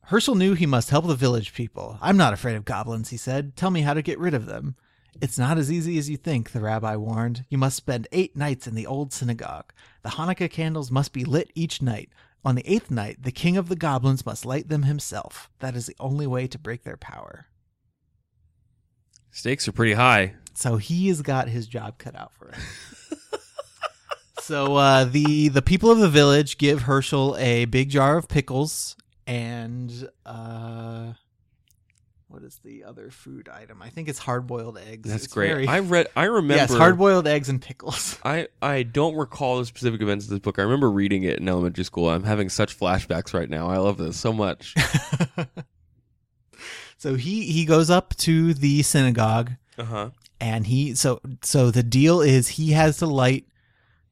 Hershel knew he must help the village people. I'm not afraid of goblins, he said. Tell me how to get rid of them. It's not as easy as you think, the rabbi warned. You must spend eight nights in the old synagogue. The Hanukkah candles must be lit each night. On the eighth night, the king of the goblins must light them himself. That is the only way to break their power. Stakes are pretty high. So he has got his job cut out for him. so uh, the the people of the village give Hershel a big jar of pickles and uh, what is the other food item? I think it's hard boiled eggs. That's It's great. very- I read. I remember. yes, hard boiled eggs and pickles. I, I don't recall the specific events of this book. I remember reading it in elementary school. I'm having such flashbacks right now. I love this so much. so he he goes up to the synagogue Uh huh. and he so so the deal is he has to light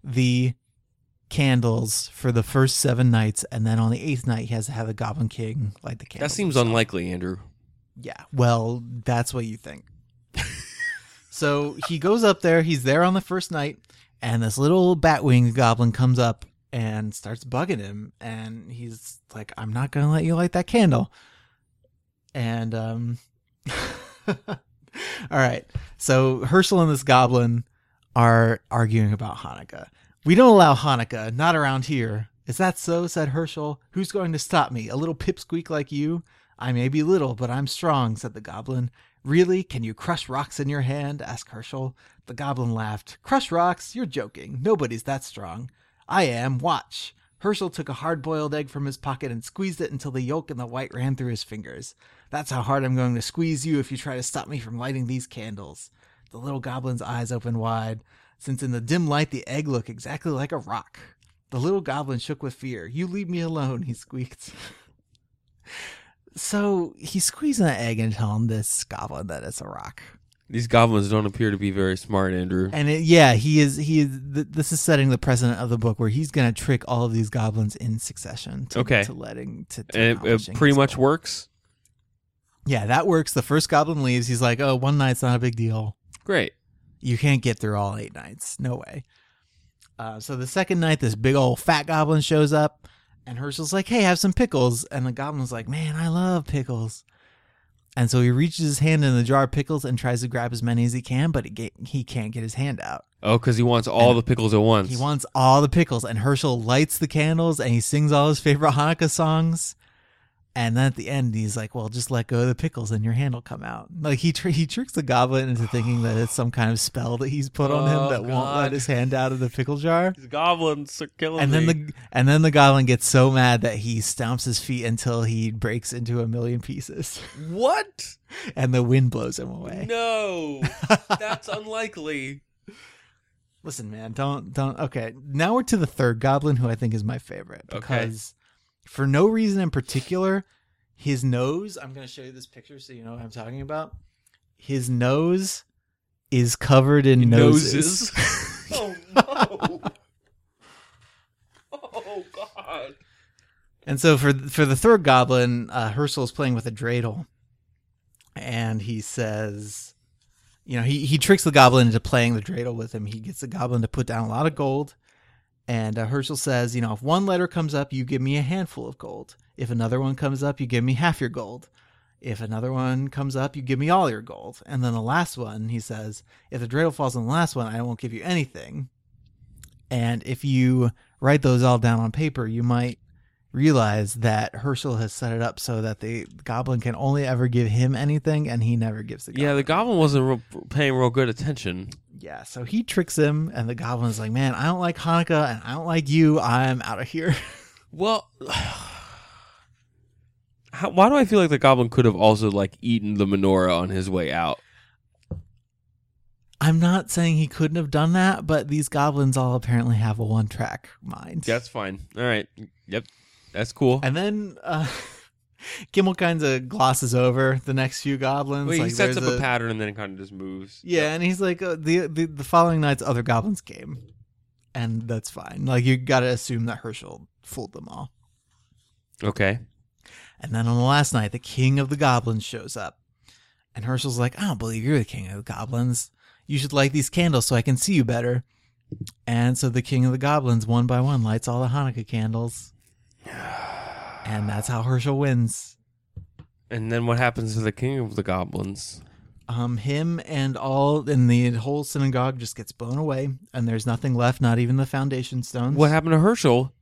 the candles for the first seven nights and then on the eighth night he has to have the goblin king light the candles. That seems unlikely, Andrew. Yeah well that's what you think. So he goes up there he's there on the first night and this little batwing goblin comes up and starts bugging him and he's like i'm not gonna let you light that candle. And um all right so hershel and this goblin are arguing about hanukkah. We don't allow hanukkah not around here. Is that so? said hershel. Who's going to stop me? A little pipsqueak like you i may be little but i'm strong said the goblin really can you crush rocks in your hand asked hershel the goblin laughed crush rocks you're joking nobody's that strong I am. Watch. Hershel took a hard boiled egg from his pocket and squeezed it until the yolk and the white ran through his fingers. That's how hard I'm going to squeeze you if you try to stop me from lighting these candles. The little goblin's eyes opened wide, since in the dim light the egg looked exactly like a rock. The little goblin shook with fear. You leave me alone, he squeaked. so he's squeezing the egg and telling this goblin that it's a rock. These goblins don't appear to be very smart, Andrew. And it, yeah, he is. He is. Th- this is setting the precedent of the book where he's going to trick all of these goblins in succession. To, Okay. To letting to, to And it, it pretty much goal. works. Yeah, that works. The first goblin leaves. He's like, "Oh, one night's not a big deal. Great. You can't get through all eight nights. No way." Uh, so the second night, this big old fat goblin shows up, and Hershel's like, "Hey, have some pickles." And the goblin's like, "Man, I love pickles." And so he reaches his hand in the jar of pickles and tries to grab as many as he can, but he, get, he can't get his hand out. Oh, because he wants all the pickles at once. He wants all the pickles, and Hershel lights the candles and he sings all his favorite Hanukkah songs. And then at the end, he's like, "Well, just let go of the pickles, and your hand will come out." Like he tr- he tricks the goblin into thinking that it's some kind of spell that he's put on Oh, him that won't God. let his hand out of the pickle jar. These goblins are killing And then the and then the goblin gets so mad that he stomps his feet until he breaks into a million pieces, what? and the wind blows him away. No, that's unlikely. Listen, man, don't don't. Okay, now we're to the third goblin, who I think is my favorite Okay. because, for no reason in particular, his nose. I'm going to show you this picture so you know what I'm talking about. His nose is covered in noses. Noses. oh no. Oh god. And so for for the third goblin, uh, is playing with a dreidel, and he says, you know, he he tricks the goblin into playing the dreidel with him. He gets the goblin to put down a lot of gold, and uh, Hershel says, you know, if one letter comes up, you give me a handful of gold. If another one comes up, you give me half your gold. If another one comes up, you give me all your gold. And then the last one, he says, if the dreidel falls on the last one, I won't give you anything. And if you write those all down on paper, you might realize that Hershel has set it up so that the goblin can only ever give him anything, and he never gives the goblin. Yeah, the goblin wasn't real, paying real good attention. Yeah, so he tricks him, and the goblin's like, "Man, I don't like Hanukkah, and I don't like you. I'm out of here." Well, how, why do I feel like the goblin could have also like eaten the menorah on his way out? I'm not saying he couldn't have done that, but these goblins all apparently have a one-track mind. That's fine. All right. Yep. That's cool. And then uh, Kimmel kind of glosses over the next few goblins. Wait, he like, sets up there's a, pattern and then it kind of just moves. Yeah, and he's like, uh, the, the the following night's other goblins came, and that's fine. Like you got to assume that Hershel fooled them all. Okay. And then on the last night, the king of the goblins shows up, and Hershel's like, I don't believe you're the king of the goblins. You should light these candles so I can see you better. And so the king of the goblins, one by one, lights all the Hanukkah candles, and that's how Hershel wins. And then what happens to the king of the goblins? Um, him and all and the whole synagogue just gets blown away, and there's nothing left, not even the foundation stones. What happened to Hershel?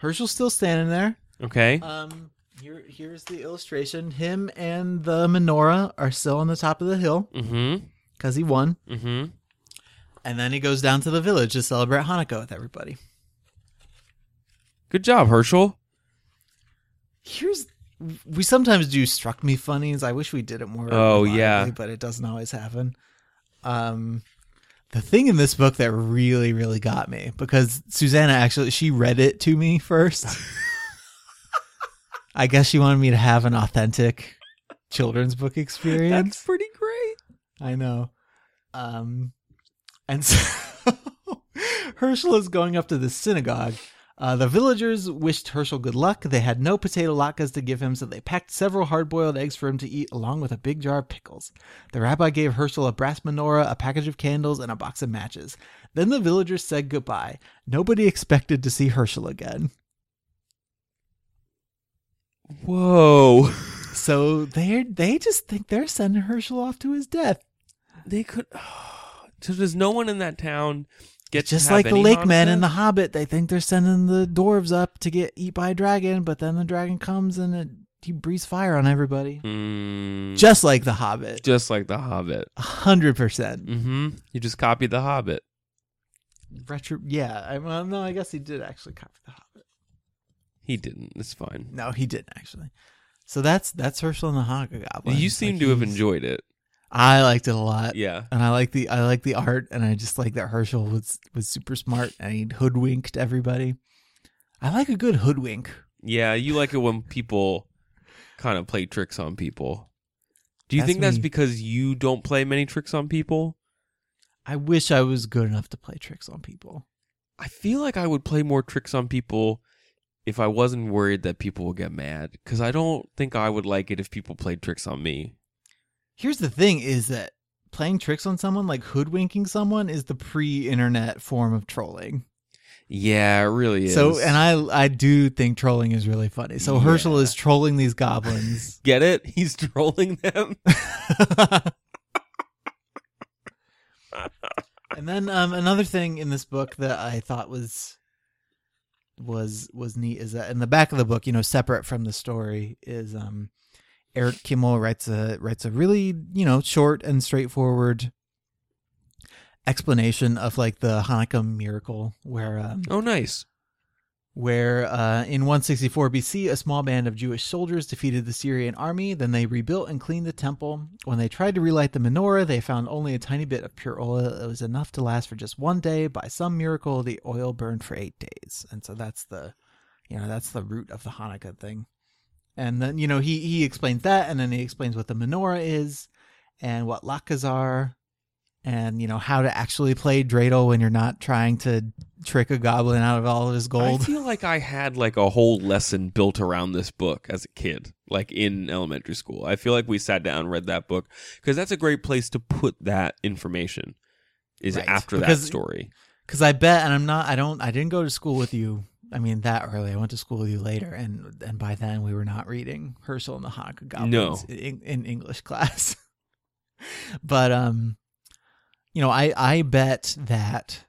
Hershel's still standing there. Okay. Um, here, here's the illustration. Him and the menorah are still on the top of the hill Mm-hmm. because he won, Mm-hmm. and then he goes down to the village to celebrate Hanukkah with everybody. Good job, Hershel. Here's we sometimes do struck me funnies. I wish we did it more. Oh, yeah. but it doesn't always happen. Um, the thing in this book that really, really got me because Susanna actually she read it to me first. I guess she wanted me to have an authentic children's book experience. That's pretty great. I know. Um, and so Hershel is going up to the synagogue. Uh, the villagers wished Hershel good luck. They had no potato latkes to give him, so they packed several hard boiled eggs for him to eat, along with a big jar of pickles. The rabbi gave Hershel a brass menorah, a package of candles, and a box of matches. Then the villagers said goodbye. Nobody expected to see Hershel again. Whoa. So they they just think they're sending Hershel off to his death. They could. So does no one in that town Just like the lake men and the Hobbit, they think they're sending the dwarves up to get eat by a dragon, but then the dragon comes and it, he breathes fire on everybody. Mm, Just like the Hobbit, just like the Hobbit. a hundred percent. Mm-hmm. You just copied the Hobbit. Retro, yeah. I, well, no, I guess he did actually copy the Hobbit. He didn't. It's fine. No, he didn't actually. So that's that's Hershel and the Hobgoblin. you seem Like, to have enjoyed it. I liked it a lot. Yeah. and I like the I like the art, and I just like that Hershel was was super smart and he hoodwinked everybody. I like a good hoodwink. Yeah, you like it when people kind of play tricks on people. Do you That's think that's me. because you don't play many tricks on people? I wish I was good enough to play tricks on people. I feel like I would play more tricks on people if I wasn't worried that people would get mad. Because I don't think I would like it if people played tricks on me. Here's the thing: is that playing tricks on someone, like hoodwinking someone, is the pre-internet form of trolling. Yeah, it really is. So, and I I do think trolling is really funny. So Hershel is trolling these goblins. get it? He's trolling them. and then um, another thing in this book that I thought was was was neat is that in the back of the book, you know, separate from the story, is um, Eric Kimmel writes a writes a really you know short and straightforward explanation of like the Hanukkah miracle, where um, Oh, nice. where uh, in 164 BC, a small band of Jewish soldiers defeated the Syrian army. Then they rebuilt and cleaned the temple. When they tried to relight the menorah, they found only a tiny bit of pure oil. It was enough to last for just one day. By some miracle, the oil burned for eight days. And so that's the, you know, that's the root of the Hanukkah thing. And then you know he he explains that, and then he explains what the menorah is, and what latkes are, and you know how to actually play dreidel when you're not trying to trick a goblin out of all of his gold. I feel like I had like a whole lesson built around this book as a kid, like in elementary school. I feel like we sat down and read that book because that's a great place to put that information. Is Right. after Because- that story. Because I bet, and I'm not, I don't, I didn't go to school with you. I mean, that early. I went to school with you later, and and by then we were not reading Hershel and the Hanukkah Goblins No. in, in English class. but um, you know, I I bet that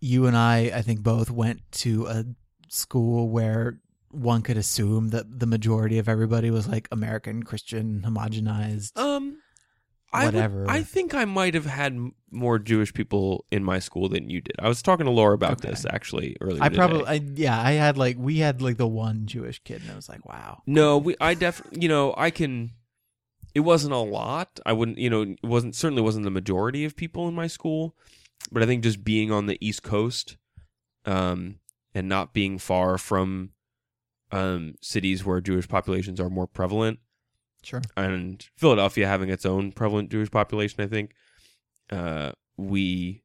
you and I, I think both went to a school where one could assume that the majority of everybody was like American Christian homogenized. Um, I would- I think I might have had more Jewish people in my school than you did. I was talking to Laura about Okay. this actually earlier. I probably, I, yeah, I had like we had like the one Jewish kid, and I was like, wow. No, we. I definitely. You know, I can. It wasn't a lot. I wouldn't. You know, it wasn't certainly wasn't the majority of people in my school, but I think just being on the East Coast, um, and not being far from, um, cities where Jewish populations are more prevalent, Sure. and Philadelphia having its own prevalent Jewish population, I think, uh, we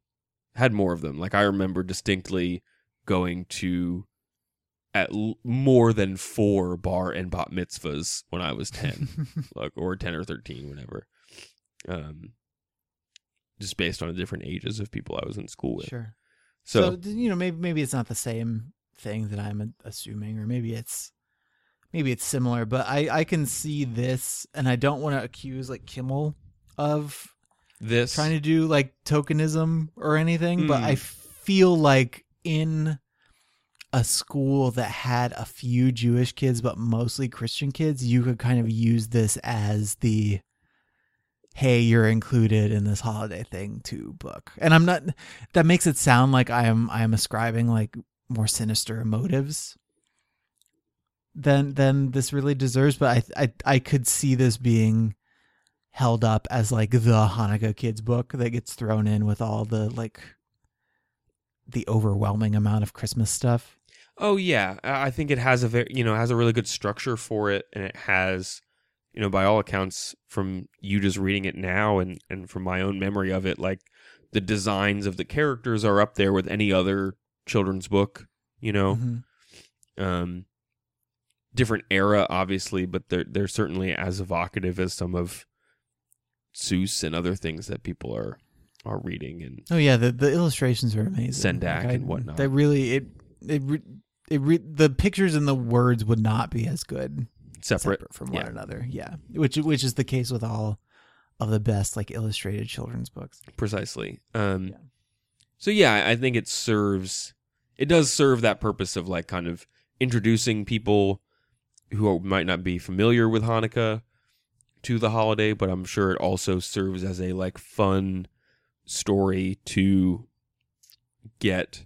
had more of them. Like I remember distinctly going to at l- more than four bar and bat mitzvahs when I was ten, like or ten or thirteen, whenever. Um, just based on the different ages of people I was in school with. sure. So, So, you know, maybe maybe it's not the same thing that I'm assuming, or maybe it's maybe it's similar. But I I can see this, and I don't want to accuse like Kimmel of this trying to do like tokenism or anything, but Hmm. I feel like in a school that had a few Jewish kids but mostly Christian kids, you could kind of use this as the hey, you're included in this holiday thing too book. And I'm not that makes it sound like I am I am ascribing like more sinister motives. Than than this really deserves. But I I I could see this being held up as like the Hanukkah kids book that gets thrown in with all the like the overwhelming amount of Christmas stuff. Oh yeah, I think it has a very you know has a really good structure for it, and it has you know by all accounts from you just reading it now and and from my own memory of it, like the designs of the characters are up there with any other children's book. You know, Mhm. um, different era obviously, but they're they're certainly as evocative as some of Seuss and other things that people are are reading and Oh yeah, the the illustrations are amazing. Sendak I- and whatnot. that really it it it re, the pictures and the words would not be as good separate. separate from one yeah. another. Yeah, which which is the case with all of the best like illustrated children's books. precisely um Yeah. so yeah i think it serves it does serve that purpose of like kind of introducing people who might not be familiar with hanukkah to the holiday but i'm sure it also serves as a like fun story to get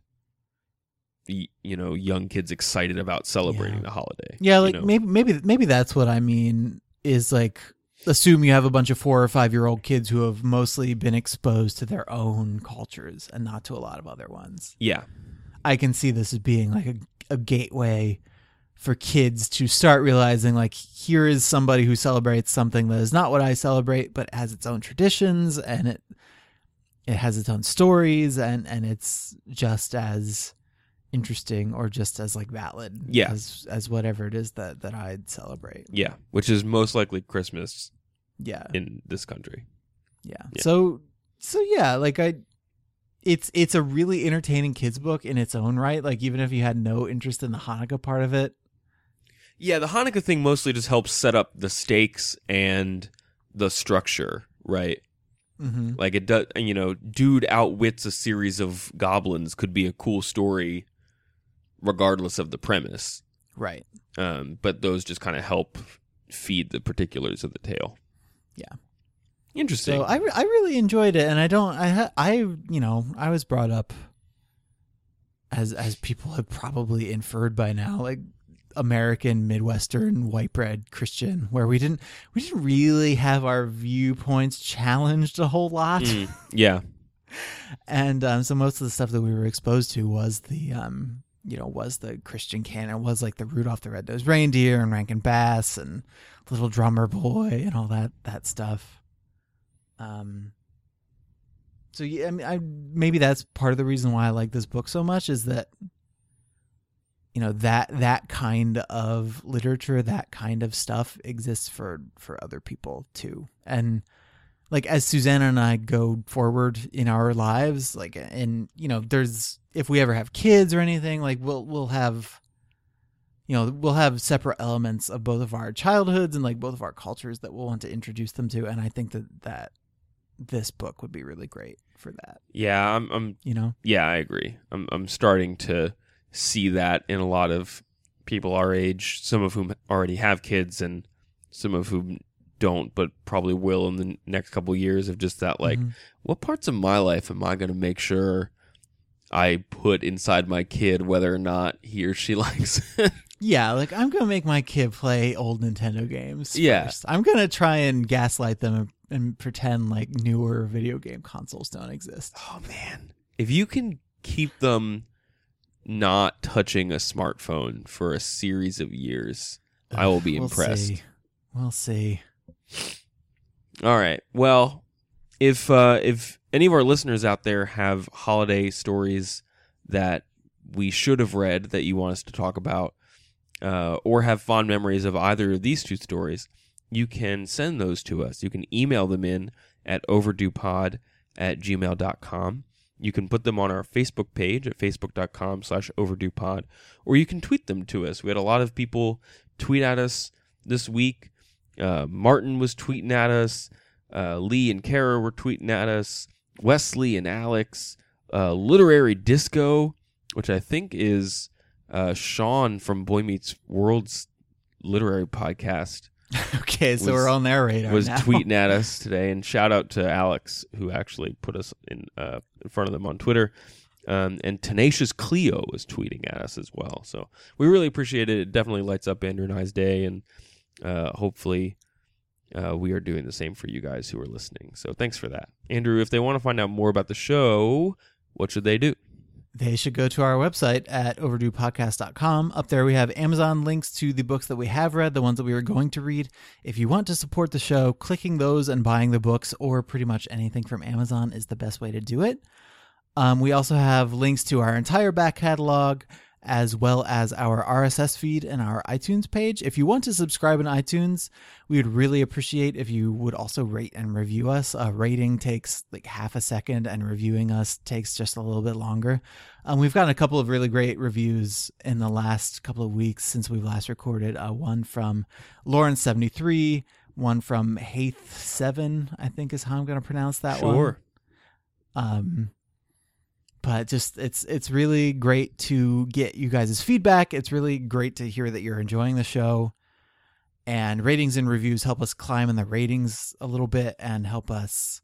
the you know young kids excited about celebrating Yeah. the holiday Yeah, you like know? maybe maybe maybe that's what I mean is like assume you have a bunch of 4 or 5 year old kids who have mostly been exposed to their own cultures and not to a lot of other ones. yeah I can see this as being like a, a gateway for kids to start realizing like here is somebody who celebrates something that is not what I celebrate but has its own traditions and it it has its own stories and and it's just as interesting or just as like valid Yeah. as as whatever it is that that I'd celebrate. yeah which is most likely christmas Yeah. in this country Yeah. Yeah. So so yeah, like I it's it's a really entertaining kids book in its own right. Like even if you had no interest in the Hanukkah part of it. Yeah, the Hanukkah thing mostly just helps set up the stakes and the structure, right? Mm-hmm. Like it does, you know, dude outwits a series of goblins could be a cool story, regardless of the premise. Right. Um, but those just kind of help feed the particulars of the tale. Yeah. interesting. So I, re- I really enjoyed it, and I don't I ha- I you know I was brought up as as people have probably inferred by now, like American Midwestern white bread Christian, where we didn't we didn't really have our viewpoints challenged a whole lot. Mm, yeah, and um, so most of the stuff that we were exposed to was the um, you know was the Christian canon, was like the Rudolph the Red-Nosed Reindeer and Rankin Bass and Little Drummer Boy and all that that stuff. Um. So yeah, I mean, I maybe that's part of the reason why I like this book so much is that you know that that kind of literature, that kind of stuff exists for for other people too, and like as Susanna and I go forward in our lives, like and you know, there's if we ever have kids or anything, like we'll we'll have you know, we'll have separate elements of both of our childhoods and like both of our cultures that we'll want to introduce them to. And I think that that this book would be really great for that. yeah. I'm, I'm, You know? yeah. I agree. I'm, I'm starting to see that in a lot of people our age. Some of whom already have kids, and some of whom don't, but probably will in the next couple years. Of just that, like, Mhm. what parts of my life am I going to make sure I put inside my kid, whether or not he or she likes it? yeah, like I'm gonna make my kid play old Nintendo games. Yeah. first. I'm gonna try and gaslight them and, and pretend like newer video game consoles don't exist. oh man, if you can keep them not touching a smartphone for a series of years, I will be We'll impressed. see. We'll see. All right. Well, if uh, if any of our listeners out there have holiday stories that we should have read that you want us to talk about, uh, or have fond memories of either of these two stories, you can send those to us. You can email them in at overduepod at gmail.com. You can put them on our Facebook page at facebook.com slash overduepod, or you can tweet them to us. We had a lot of people tweet at us this week. Uh, Martin was tweeting at us. Uh, Lee and Kara were tweeting at us. Wesley and Alex. Uh, Literary Disco, which I think is uh, Sean from Boy Meets World's literary podcast, okay, so Was- we're on their radar was now. tweeting at us today. And shout out to Alex, who actually put us in uh, in front of them on Twitter. Um, and Tenacious Cleo was tweeting at us as well. So we really appreciate it. It definitely lights up Andrew and I's day, and uh, hopefully uh, we are doing the same for you guys who are listening. So thanks for that. Andrew, if they want to find out more about the show, what should they do? They should go to our website at overduepodcast.com. Up there, we have Amazon links to the books that we have read, the ones that we were going to read. If you want to support the show, clicking those and buying the books or pretty much anything from Amazon is the best way to do it. Um, we also have links to our entire back catalog, as well as our RSS feed and our iTunes page. If you want to subscribe in iTunes, we would really appreciate if you would also rate and review us. A rating takes like half a second, and reviewing us takes just a little bit longer. Um, we've gotten a couple of really great reviews in the last couple of weeks since we've last recorded. Uh, one from Lauren73, one from Haith7, I think is how I'm going to pronounce that one. Sure. Um, but just it's it's really great to get you guys' feedback. It's really great to hear that you're enjoying the show. And ratings and reviews help us climb in the ratings a little bit and help us,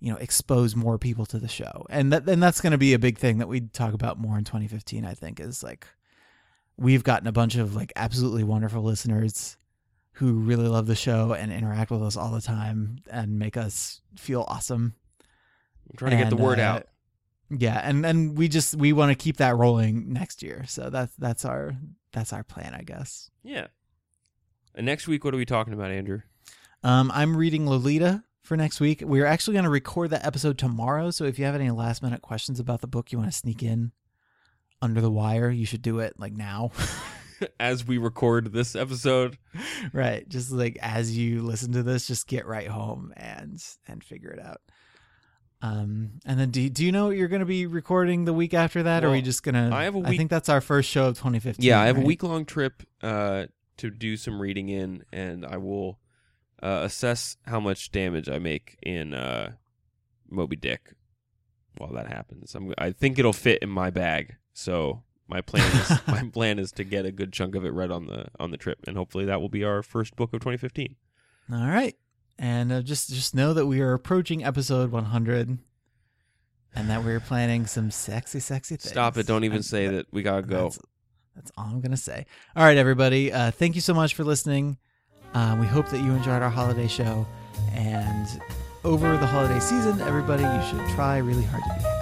you know, expose more people to the show. And that and that's going to be a big thing that we talk about more in 2015, I think, is like we've gotten a bunch of like absolutely wonderful listeners who really love the show and interact with us all the time and make us feel awesome. I'm trying to get the word uh, out. Yeah, and and we just we want to keep that rolling next year. So that's that's our that's our plan, I guess. Yeah. And next week, what are we talking about, Andrew? Um, I'm reading Lolita for next week. We're actually going to record that episode tomorrow. So if you have any last minute questions about the book you want to sneak in under the wire, you should do it like now. As we record this episode, right, just like as you listen to this, just get right home and and figure it out. Um, and then do do you know what you're going to be recording the week after that, or are we just gonna? I have a I week- think that's our first show of 2015. yeah, I have a week long trip uh, to do some reading in, and I will uh, assess how much damage I make in uh, Moby Dick while that happens. I'm, I think it'll fit in my bag, so my plan is my plan is to get a good chunk of it read on the on the trip, and hopefully that will be our first book of 2015. All right, and uh, just just know that we are approaching episode 100, and that we're planning some sexy, sexy things. Stop it! Don't even And say that we gotta go. That's, that's all I'm gonna say. All right, everybody. Uh, thank you so much for listening. Uh, we hope that you enjoyed our holiday show, and over the holiday season, everybody, you should try really hard to be happy.